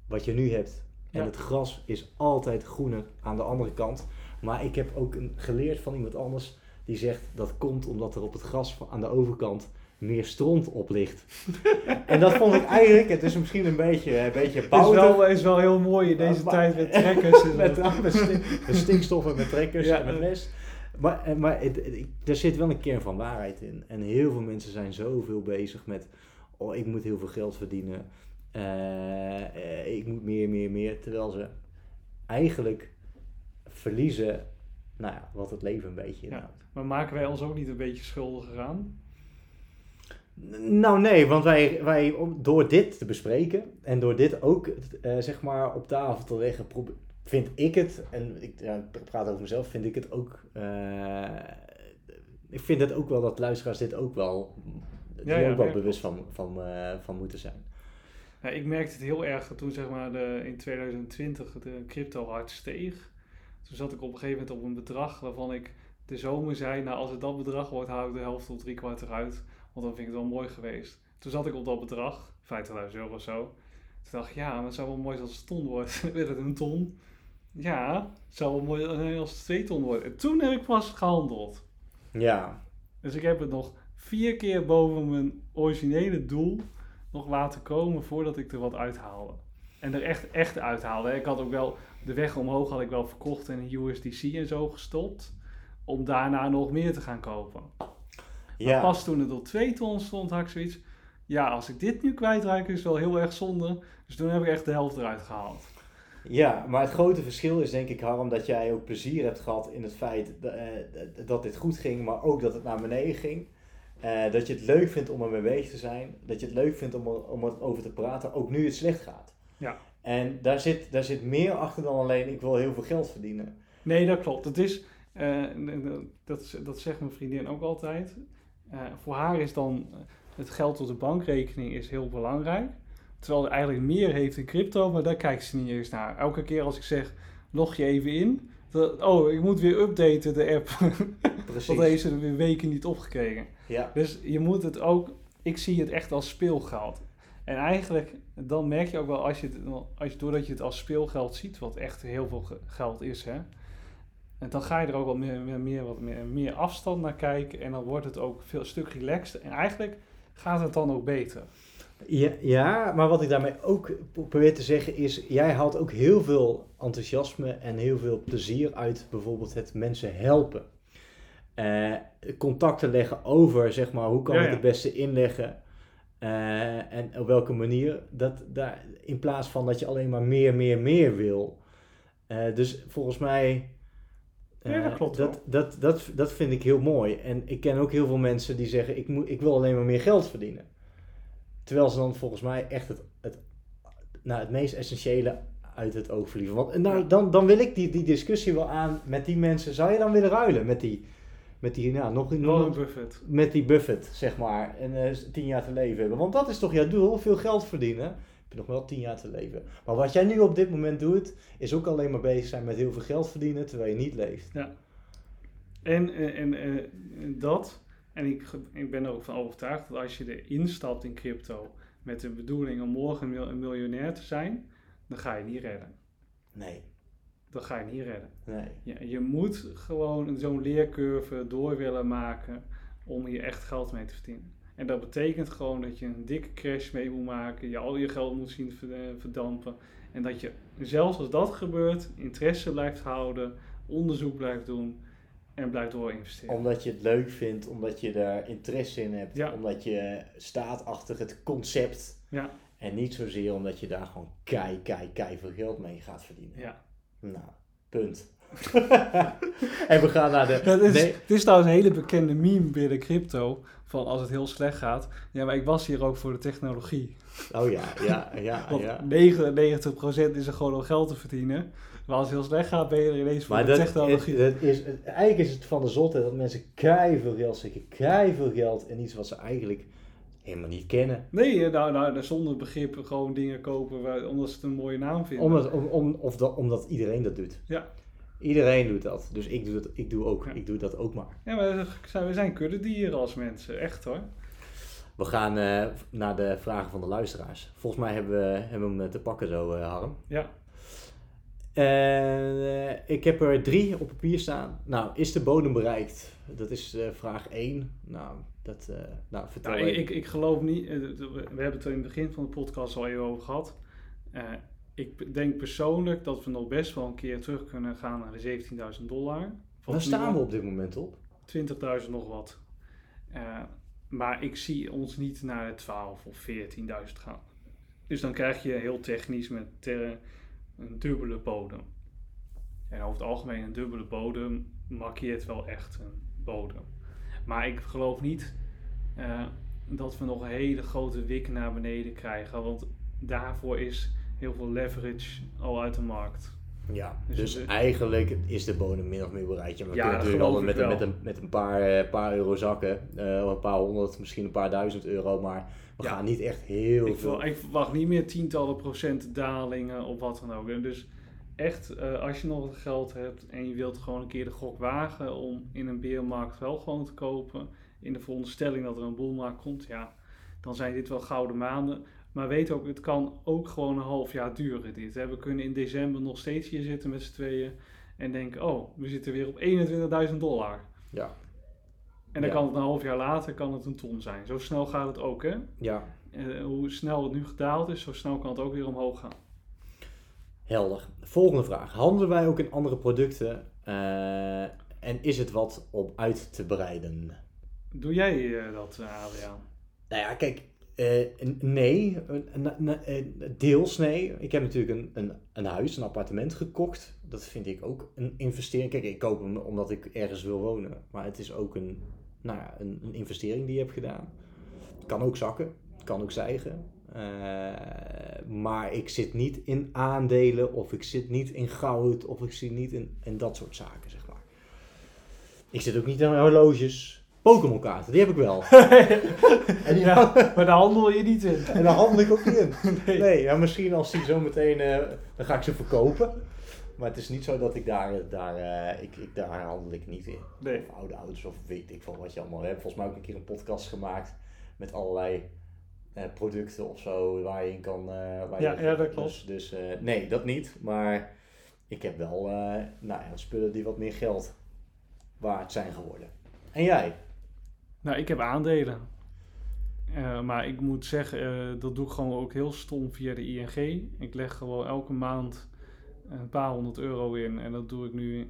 wat je nu hebt. En het gras is altijd groener aan de andere kant. Maar ik heb ook een, geleerd van iemand anders die zegt dat komt omdat er op het gras aan de overkant meer stront op ligt. en dat vond ik eigenlijk, het is misschien een beetje, een beetje
Het is wel, is wel heel mooi in deze tijd met trekkers. en
met, met, stink- met stinkstoffen, met trekkers
Ja.
en met mest. Maar, eh, maar het, het- ik- er zit wel een kern van waarheid in. En heel veel mensen zijn zoveel bezig met... Oh, ik moet heel veel geld verdienen. Eh, eh, ik moet meer, meer, meer. Terwijl ze eigenlijk verliezen... Nou ja, wat het leven een beetje
Ja.
inhoudt.
Maar maken wij ons ook niet een beetje schuldiger aan?
Nou nee, want wij, wij om- door dit te bespreken en door dit ook zeg maar op tafel te leggen, vind ik het, en ik ja, ik praat over mezelf, vind ik het ook, eh, ik vind het ook wel dat luisteraars dit ook wel,
Ja, ja,
ook wel bewust van, van, eh, van moeten zijn.
Ja, ik merkte het heel erg toen zeg maar de, in 2020 de crypto hard steeg. Toen zat ik op een gegeven moment op een bedrag waarvan ik de zomer zei, nou als het dat bedrag wordt, hou ik de helft tot drie kwart eruit. Want dan vind ik het wel mooi geweest. Toen zat ik op dat bedrag, 50.000 euro of zo. Toen dacht ik, ja, maar het zou wel mooi zijn als het ton wordt. Werd het een ton? Ja, het zou wel mooi het twee ton wordt. En toen heb ik pas gehandeld.
Ja,
Dus ik heb het nog vier keer boven mijn originele doel nog laten komen voordat ik er wat uithaalde. En er echt, echt uithaalde. Ik had ook wel de weg omhoog had ik wel verkocht en een USDC en zo gestopt. Om daarna nog meer te gaan kopen. Maar
ja.
pas toen het op twee ton stond, had ik zoiets. Ja, als ik dit nu kwijtraak, is het wel heel erg zonde. Dus toen heb ik echt de helft eruit gehaald.
Ja, maar het grote verschil is denk ik, Harm, dat jij ook plezier hebt gehad in het feit dat, eh, dat dit goed ging, maar ook dat het naar beneden ging. Eh, dat je het leuk vindt om ermee bezig te zijn. Dat je het leuk vindt om er, om er over te praten, ook nu het slecht gaat.
Ja.
En daar zit, daar zit meer achter dan alleen ik wil heel veel geld verdienen.
Nee, dat klopt. Het is, eh, dat, dat zegt mijn vriendin ook altijd. Voor haar is dan het geld op de bankrekening is heel belangrijk. Terwijl ze eigenlijk meer heeft in crypto, maar daar kijkt ze niet eens naar. Elke keer als ik zeg, log je even in. dat- oh, ik moet weer updaten de app.
Precies.
Want heeft ze er weer weken niet opgekregen.
Ja.
Dus je moet het ook, ik zie het echt als speelgeld. En eigenlijk, dan merk je ook wel, als je het, als je, doordat je het als speelgeld ziet, wat echt heel veel ge- geld is, hè. En dan ga je er ook wel meer, meer, meer, wat meer, meer afstand naar kijken. En dan wordt het ook veel een stuk relaxed. En eigenlijk gaat het dan ook beter.
Ja, ja, maar wat ik daarmee ook probeer te zeggen is, jij haalt ook heel veel enthousiasme en heel veel plezier uit bijvoorbeeld het mensen helpen. Eh, contacten leggen over, zeg maar, hoe kan
Ja,
ik
ja.
het beste inleggen eh, en op welke manier. Dat, daar, in plaats van dat je alleen maar meer, meer, meer wil. Eh, dus volgens mij
Ja, dat klopt
dat, dat, dat, dat vind ik heel mooi. En ik ken ook heel veel mensen die zeggen, ik, moet, ik wil alleen maar meer geld verdienen. Terwijl ze dan volgens mij echt het, het, nou, het meest essentiële uit het oog verliezen. Want nou,
Ja.
dan, dan wil ik die, die discussie wel aan met die mensen. Zou je dan willen ruilen met die, met die nou, nog, nog
Buffett.
met die Buffett, zeg maar, en eh, tien jaar te leven hebben? Want dat is toch jouw doel, veel geld verdienen. Heb je nog wel tien jaar te leven. Maar wat jij nu op dit moment doet, is ook alleen maar bezig zijn met heel veel geld verdienen terwijl je niet leeft.
En, eh, en eh, dat, en ik, ik ben er ook van overtuigd dat als je erin stapt in crypto met de bedoeling om morgen een miljonair te zijn, dan ga je niet redden.
Nee,
Dat ga je niet redden.
nee.
Je, je moet gewoon zo'n leercurve door willen maken om hier echt geld mee te verdienen. En dat betekent gewoon dat je een dikke crash mee moet maken, je al je geld moet zien ver- verdampen. En dat je, zelfs als dat gebeurt, interesse blijft houden, onderzoek blijft doen en blijft doorinvesteren.
Omdat je het leuk vindt, omdat je daar interesse in hebt,
Ja.
omdat je staat achter het concept.
Ja.
En niet zozeer omdat je daar gewoon kei, kei, kei veel geld mee gaat verdienen.
Ja.
Nou, punt. en we gaan naar de...
Het is,
Nee,
het is trouwens een hele bekende meme binnen crypto. Van als het heel slecht gaat. Ja, maar ik was hier ook voor de technologie.
oh ja, ja, ja,
Want
ja.
99% is er gewoon om geld te verdienen. Maar als het heel slecht gaat, ben je er ineens voor
Maar dat,
technologie.
het- dat is, het- eigenlijk is het van de zotheid dat mensen kei veel geld zeggen, kei veel geld in iets wat ze eigenlijk helemaal niet kennen.
Nee, eh, nou, nou, zonder begrip gewoon dingen kopen waar, omdat ze het een mooie naam vinden.
Omdat, om, om, of dat, omdat iedereen dat doet.
Ja.
Iedereen doet dat. Dus ik doe dat, ik doe ook,
Ja.
ik doe dat ook maar.
Ja, maar we zijn, kuddedieren als mensen. Echt hoor.
We gaan eh, naar de vragen van de luisteraars. Volgens mij hebben we, hebben we hem te pakken zo, eh, Harm.
Ja.
Eh, ik heb er drie op papier staan. Nou, is de bodem bereikt? Dat is eh, vraag 1. Nou, dat, eh, nou vertel
Nou, ik, ik, geloof niet. We hebben het er in het begin van de podcast al even over gehad. Eh, ik denk persoonlijk dat we nog best wel een keer terug kunnen gaan naar de 17.000 dollar.
Waar staan we op dit moment op?
20.000 nog wat. Maar ik zie ons niet naar de 12 of 14.000 gaan. Dus dan krijg je heel technisch met een dubbele bodem. En over het algemeen een dubbele bodem markeert wel echt een bodem. Maar ik geloof niet eh, dat we nog een hele grote wik naar beneden krijgen. Want daarvoor is heel veel leverage al uit de markt.
Ja,
Dus
dus,
het-
eigenlijk is de bodem min of meer bereikt. Ja, we
Ja,
kunnen
dat
natuurlijk
geloof
al
ik
met, met, een, met een paar, eh, paar euro zakken. eh, een paar honderd, misschien een paar duizend euro. Maar we
Ja.
gaan niet echt heel
Ik,
veel...
ik verwacht niet meer tientallen procenten dalingen of wat dan ook. En dus echt, eh, als je nog wat geld hebt en je wilt gewoon een keer de gok wagen om in een beermarkt wel gewoon te kopen, in de veronderstelling dat er een boelmarkt komt, ja, dan zijn dit wel gouden maanden. Maar weet ook, het kan ook gewoon een half jaar duren dit. Hè. We kunnen in december nog steeds hier zitten met z'n tweeën en denken, oh, we zitten weer op 21.000 dollar.
Ja,
En dan
Ja.
kan het een half jaar later kan het een ton zijn. Zo snel gaat het ook, hè?
ja,
Eh, hoe snel het nu gedaald is, zo snel kan het ook weer omhoog gaan.
helder. Volgende vraag. Handelen wij ook in andere producten? eh, en is het wat om uit te breiden?
Doe jij eh, dat, Adriaan?
Nou ja, kijk, eh, nee, een- een- deels nee. Ik heb natuurlijk een, een, een huis, een appartement gekocht. Dat vind ik ook een investering. Kijk, ik koop hem omdat ik ergens wil wonen. Maar het is ook een, nou ja, een, een investering die je hebt gedaan. Het kan ook zakken, kan ook stijgen. Eh, maar ik zit niet in aandelen of ik zit niet in goud of ik zit niet in, in dat soort zaken, zeg maar. Ik zit ook niet in horloges. Pokémon kaarten, die heb ik wel. En die
Ja, maar daar handel je niet in.
en daar handel ik ook niet in.
Nee.
Nee, ja, misschien als die zo meteen, eh, dan ga ik ze verkopen. Maar het is niet zo dat ik daar, daar, eh, ik, ik, daar handel ik niet in.
Nee.
Of oude auto's of weet ik veel wat je allemaal hebt. Volgens mij ook een keer een podcast gemaakt met allerlei eh, producten of zo waar je in kan. eh, waar
Ja,
je,
ja, dat klopt.
Dus, dus eh, nee, dat niet. Maar ik heb wel eh, nou ja, spullen die wat meer geld waard zijn geworden. En jij?
Nou, ik heb aandelen. Eh, maar ik moet zeggen, eh, dat doe ik gewoon ook heel stom via de ING. Ik leg gewoon elke maand een paar honderd euro in. En dat doe ik nu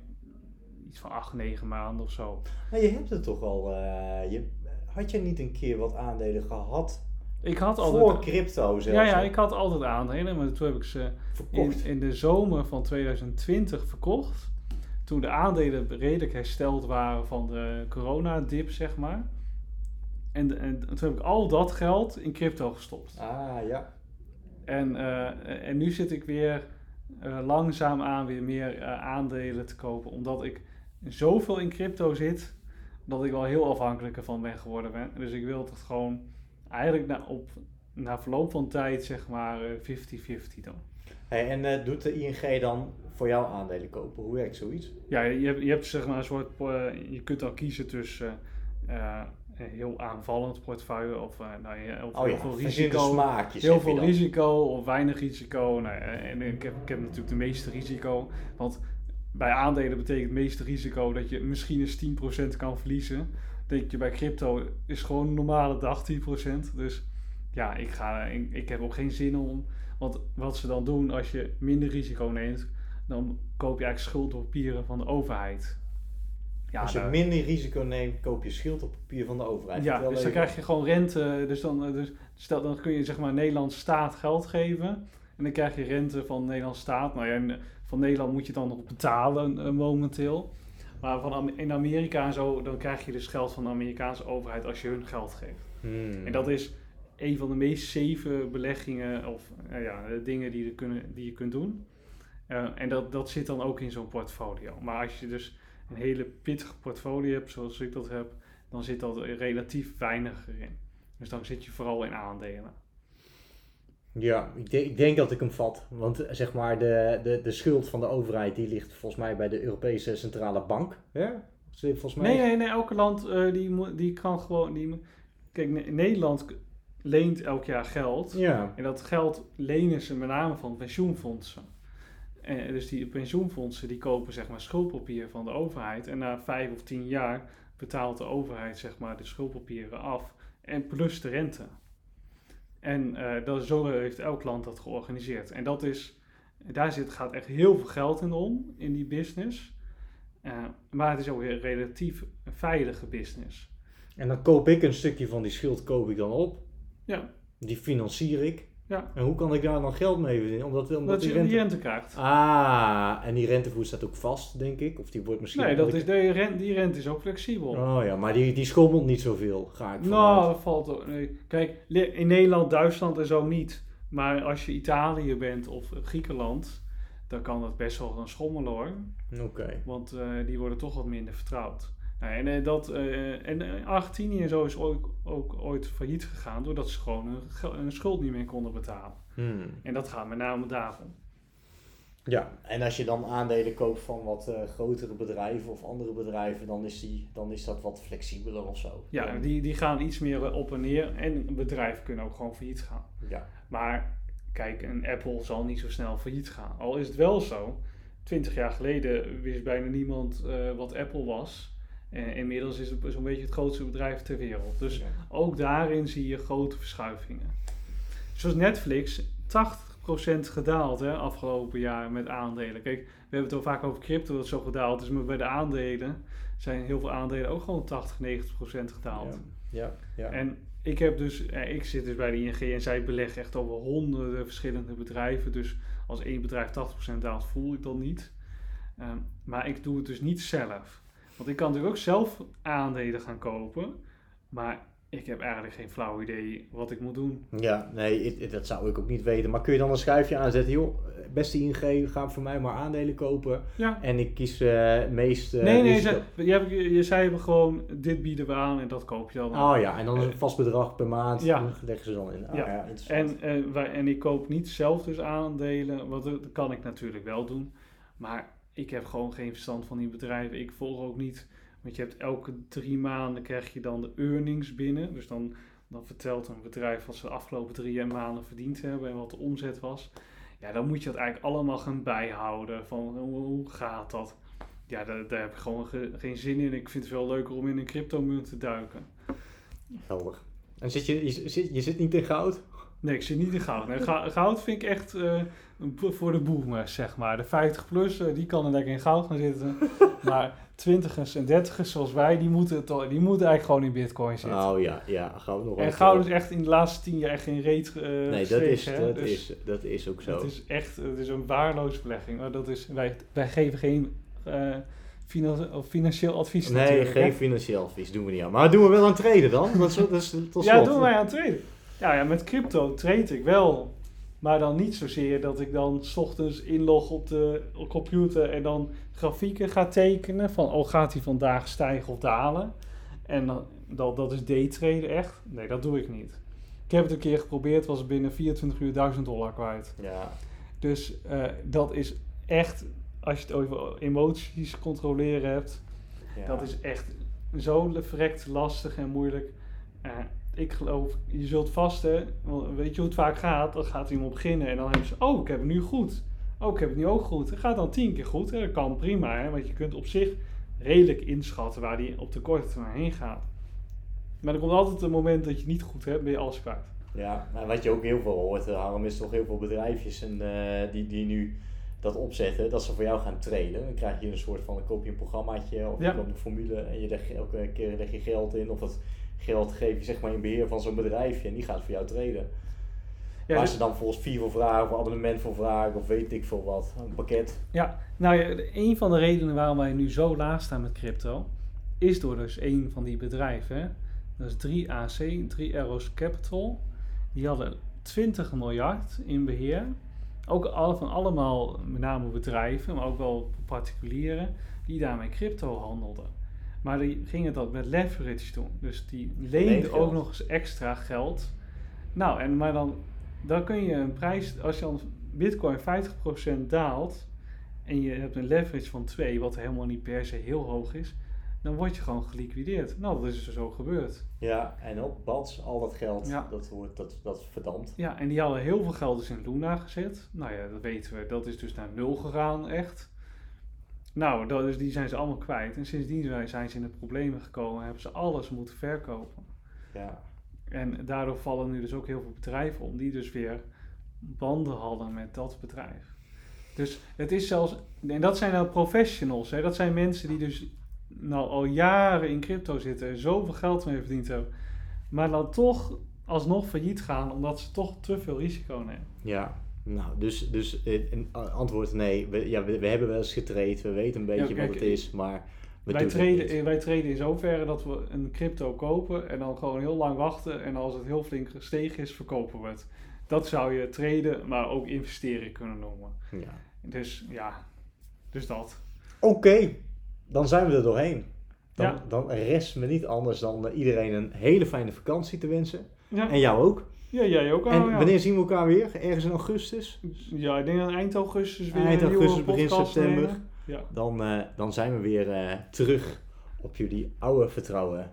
iets van acht, negen maanden of zo.
Nou, je hebt het toch al. eh, je, had je niet een keer wat aandelen gehad?
Ik had
Voor
altijd...
crypto zelfs.
Ja, ja, ik had altijd aandelen. Maar toen heb ik ze in de zomer van 2020 verkocht. toen de aandelen redelijk hersteld waren van de coronadip, zeg maar. En, en toen heb ik al dat geld in crypto gestopt.
Ah, ja.
En, eh, en nu zit ik weer uh, langzaam aan weer meer uh, aandelen te kopen. Omdat ik zoveel in crypto zit, dat ik wel heel afhankelijk ervan ben geworden ben. Dus ik wil het gewoon eigenlijk na, op, na verloop van tijd zeg maar 50-50 doen.
Hey, en doet de ING dan voor jou aandelen kopen? Hoe werkt zoiets?
Ja, je hebt, je hebt zeg maar een soort, je kunt al kiezen tussen heel aanvallend portefeuille of, uh, nou, ja, of
oh,
heel
ja,
veel risico. Heel veel risico of weinig risico. Nou, en ik heb, ik heb natuurlijk de meeste risico. Want bij aandelen betekent het meeste risico dat je misschien eens 10% kan verliezen. Denk je bij crypto is gewoon een normale dag 10%. Dus ja, ik, ga, ik, ik heb ook geen zin om. Want wat ze dan doen als je minder risico neemt, dan koop je eigenlijk schuldpapieren van de overheid.
Ja, Als je minder risico neemt, koop je schild op papier van de overheid.
Ja, dus dan krijg je gewoon rente. Dus dan, dus stel, dan kun je zeg maar Nederlandse staat geld geven. En dan krijg je rente van de Nederlandse staat. Nou ja, van Nederland moet je dan nog betalen uh, momenteel. Maar van in Amerika en zo, dan krijg je dus geld van de Amerikaanse overheid als je hun geld geeft.
Hmm.
En dat is een van de meest safe beleggingen of uh, ja, dingen die je, kunnen, die je kunt doen. Uh, en dat, dat zit dan ook in zo'n portfolio. Maar als je dus een hele pittige portfolio hebt, zoals ik dat heb, dan zit dat relatief weinig erin. Dus dan zit je vooral in aandelen.
Ja, ik, denk, ik denk dat ik hem vat. Want eh, zeg maar, de, de, de schuld van de overheid die ligt volgens mij bij de Europese Centrale Bank. Ja? Volgens mij...
Nee, nee, nee. Elke land uh, die, die kan gewoon. Die, kijk, Nederland leent elk jaar geld.
Ja.
En dat geld lenen ze met name van pensioenfondsen. En dus die pensioenfondsen die kopen zeg maar schuldpapier van de overheid. En na vijf of tien jaar betaalt de overheid zeg maar de schuldpapieren af. En plus de rente. En uh, dat, zo heeft elk land dat georganiseerd. En dat is, daar zit, gaat echt heel veel geld in om, in die business. Uh, maar het is ook een relatief veilige business.
En dan koop ik een stukje van die schuld koop ik dan op.
Ja.
Die financier ik.
Ja.
En hoe kan ik daar dan geld mee verdienen? Omdat, omdat
dat
die
je
rente...
die rente krijgt.
Ah, en die rentevoer staat ook vast, denk ik? Of die wordt misschien...
Nee, dat
ik...
is, de rente, die rente is ook flexibel.
Oh ja, maar die, die schommelt niet zoveel, ga ik
Nou, dat valt ook... Nee. Kijk, in Nederland, Duitsland en zo niet. Maar als je Italië bent of Griekenland, dan kan dat best wel gaan schommelen hoor.
Oké.
Want uh, die worden toch wat minder vertrouwd. Nou, en, uh, dat, uh, en Argentinië en zo is ook, ook ooit failliet gegaan doordat ze gewoon hun, hun schuld niet meer konden betalen.
Hmm.
En dat gaat met name daarom.
Ja, en als je dan aandelen koopt van wat uh, grotere bedrijven of andere bedrijven, dan is, die, dan is dat wat flexibeler of zo.
Ja, die, die gaan iets meer op en neer. En bedrijven kunnen ook gewoon failliet gaan.
Ja.
Maar kijk, een Apple zal niet zo snel failliet gaan. Al is het wel zo, 20 jaar geleden wist bijna niemand uh, wat Apple was. En inmiddels is het zo'n beetje het grootste bedrijf ter wereld. Dus
Ja.
ook daarin zie je grote verschuivingen. Zoals Netflix, 80% gedaald hè, afgelopen jaar met aandelen. Kijk, we hebben het al vaak over crypto dat zo gedaald is, maar bij de aandelen zijn heel veel aandelen ook gewoon 80, 90% gedaald.
Ja, ja.
En ik heb dus, eh, ik zit dus bij de ING en zij beleggen echt over honderden verschillende bedrijven. Dus als één bedrijf 80% daalt, voel ik dat niet. Ehm, maar ik doe het dus niet zelf. Want ik kan natuurlijk ook zelf aandelen gaan kopen. Maar ik heb eigenlijk geen flauw idee wat ik moet doen.
Ja, nee, dat zou ik ook niet weten. Maar kun je dan een schuifje aanzetten? Joh, beste ING, ga voor mij maar aandelen kopen.
Ja.
En ik kies eh het meest... eh,
nee, nee, ze, je, je, zei hebben gewoon, dit bieden we aan en dat koop je dan.
Oh ja, en dan is een vast bedrag per maand.
Ja.
Leggen ze dan in. Ah,
Ja.
ja.
En, eh, wij, en ik koop niet zelf dus aandelen, want dat kan ik natuurlijk wel doen. Maar ik heb gewoon geen verstand van die bedrijven. Ik volg ook niet, want je hebt elke drie maanden krijg je dan de earnings binnen. Dus dan, dan vertelt een bedrijf wat ze de afgelopen drie maanden verdiend hebben en wat de omzet was. Ja, dan moet je dat eigenlijk allemaal gaan bijhouden. Van hoe, gaat dat? Ja, daar, daar heb ik gewoon ge- geen zin in. Ik vind het veel leuker om in een cryptomunt te duiken.
Helder. En zit je, je, zit, je zit niet in goud?
Nee, ik zit niet in goud. Nee, goud vind ik echt eh, voor de boomers, zeg maar. De 50 plus, eh, die kan er lekker in goud gaan zitten. maar 20ers en 30ers zoals wij, die moeten, het, die moeten eigenlijk gewoon in bitcoin zitten.
Oh ja, ja, goud nog wel
en goud is echt in de laatste 10 jaar echt geen reet eh
Nee, dat, is,
hè.
dat,
Dus
is, dat is ook zo.
Het is echt het is een waardeloze belegging. Maar dat is, wij, wij geven geen finan- financieel advies
Nee,
hè?
geen financieel advies doen we niet aan. Maar doen we wel aan traden dan? Dat is, dat is tot
Ja, doen wij aan traden. Ja, ja, met crypto trade ik wel. Maar dan niet zozeer dat ik dan 's ochtends inlog op de computer en dan grafieken ga tekenen. Van, oh, gaat hij vandaag stijgen of dalen? En dan, dat, dat is daytraden echt. Nee, dat doe ik niet. Ik heb het een keer geprobeerd, was binnen 24 uur 1000 dollar kwijt.
Ja,
Dus eh, dat is echt, als je het over emoties controleren hebt,
ja.
dat is echt zo verrekt lastig en moeilijk. Eh, ik geloof, je zult vast, hè, want weet je hoe het vaak gaat? Dan gaat iemand beginnen en dan hebben ze, oh, ik heb het nu goed. Oh, ik heb het nu ook goed. Het gaat dan tien keer goed. Hè? Dat kan prima, hè? want je kunt op zich redelijk inschatten waar die op de korte termijn heen gaat. Maar er komt altijd een moment dat je het niet goed hebt, ben je alles kwijt.
Ja, maar wat je ook heel veel hoort, eh, Harm, is toch heel veel bedrijfjes en, eh, die, die nu dat opzetten, dat ze voor jou gaan traden. Dan krijg je een soort van, dan koop je een programmaatje of
Ja.
je koopt een formule en je legt, elke keer leg je geld in. Of dat geld geef je zeg maar in beheer van zo'n bedrijfje en die gaat voor jou traden.
Ja,
Waar
dus-
ze dan volgens fee voor vragen of abonnement voor vragen of weet ik veel wat. Een pakket.
Ja, nou een van de redenen waarom wij nu zo laag staan met crypto, is door dus een van die bedrijven. hè. Dat is 3AC, 3 Arrows Capital. Die hadden 20 miljard in beheer. Ook alle, van allemaal, met name bedrijven, maar ook wel particulieren, die daarmee crypto handelden. Maar die gingen dat met leverage doen. Dus die
Leengeld.
ook nog eens extra geld. Nou, en maar dan, dan kun je een prijs, als je dan Bitcoin 50% daalt en je hebt een leverage van 2, wat helemaal niet per se heel hoog is, dan word je gewoon geliquideerd. Nou, dat is dus ook gebeurd.
Ja, en op bats, al dat geld,
Ja.
dat, wordt, dat, dat verdampt.
Ja, en die hadden heel veel geld dus in Luna gezet. Nou ja, dat weten we. Dat is dus naar nul gegaan, echt. Nou, dat is, die zijn ze allemaal kwijt. En sindsdien zijn- zijn ze in de problemen gekomen. Hebben ze alles moeten verkopen.
Ja,
En daardoor vallen nu dus ook heel veel bedrijven om die dus weer banden hadden met dat bedrijf. Dus het is zelfs, en dat zijn nou professionals, hè? dat zijn mensen die dus nou al jaren in crypto zitten en zoveel geld mee verdiend hebben, maar dan toch alsnog failliet gaan omdat ze toch te veel risico nemen.
ja. Nou, dus, dus eh, antwoord nee. We, ja, we, we hebben wel eens getraind, we weten een beetje
Ja, kijk,
wat het is, maar we
Wij treden, wij treden in zoverre dat we een crypto kopen en dan gewoon heel lang wachten en als het heel flink gestegen is, verkopen we het. Dat zou je traden, maar ook investeren kunnen noemen.
Ja.
Dus ja, dus dat.
Oké, dan zijn we er doorheen. Dan,
Ja.
dan rest me niet anders dan eh, iedereen een hele fijne vakantie te wensen.
Ja,
En jou ook.
Ja jij ook al.
en
ja.
wanneer zien we elkaar weer? Ergens in augustus?
Ja, ik denk dat eind augustus weer
Eind augustus, begin september.
Ja.
Dan, eh, dan zijn we weer eh, terug op jullie oude vertrouwen.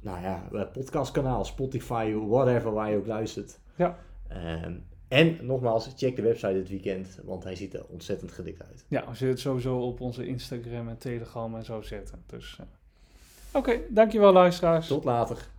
Nou ja, eh, podcastkanaal, Spotify, whatever, waar je ook luistert.
Ja.
Ehm, en nogmaals, check de website dit weekend, want hij ziet er ontzettend gedikt uit.
ja, we zullen het sowieso op onze Instagram en Telegram en zo zetten. Dus, eh. Oké, dankjewel luisteraars.
Tot later.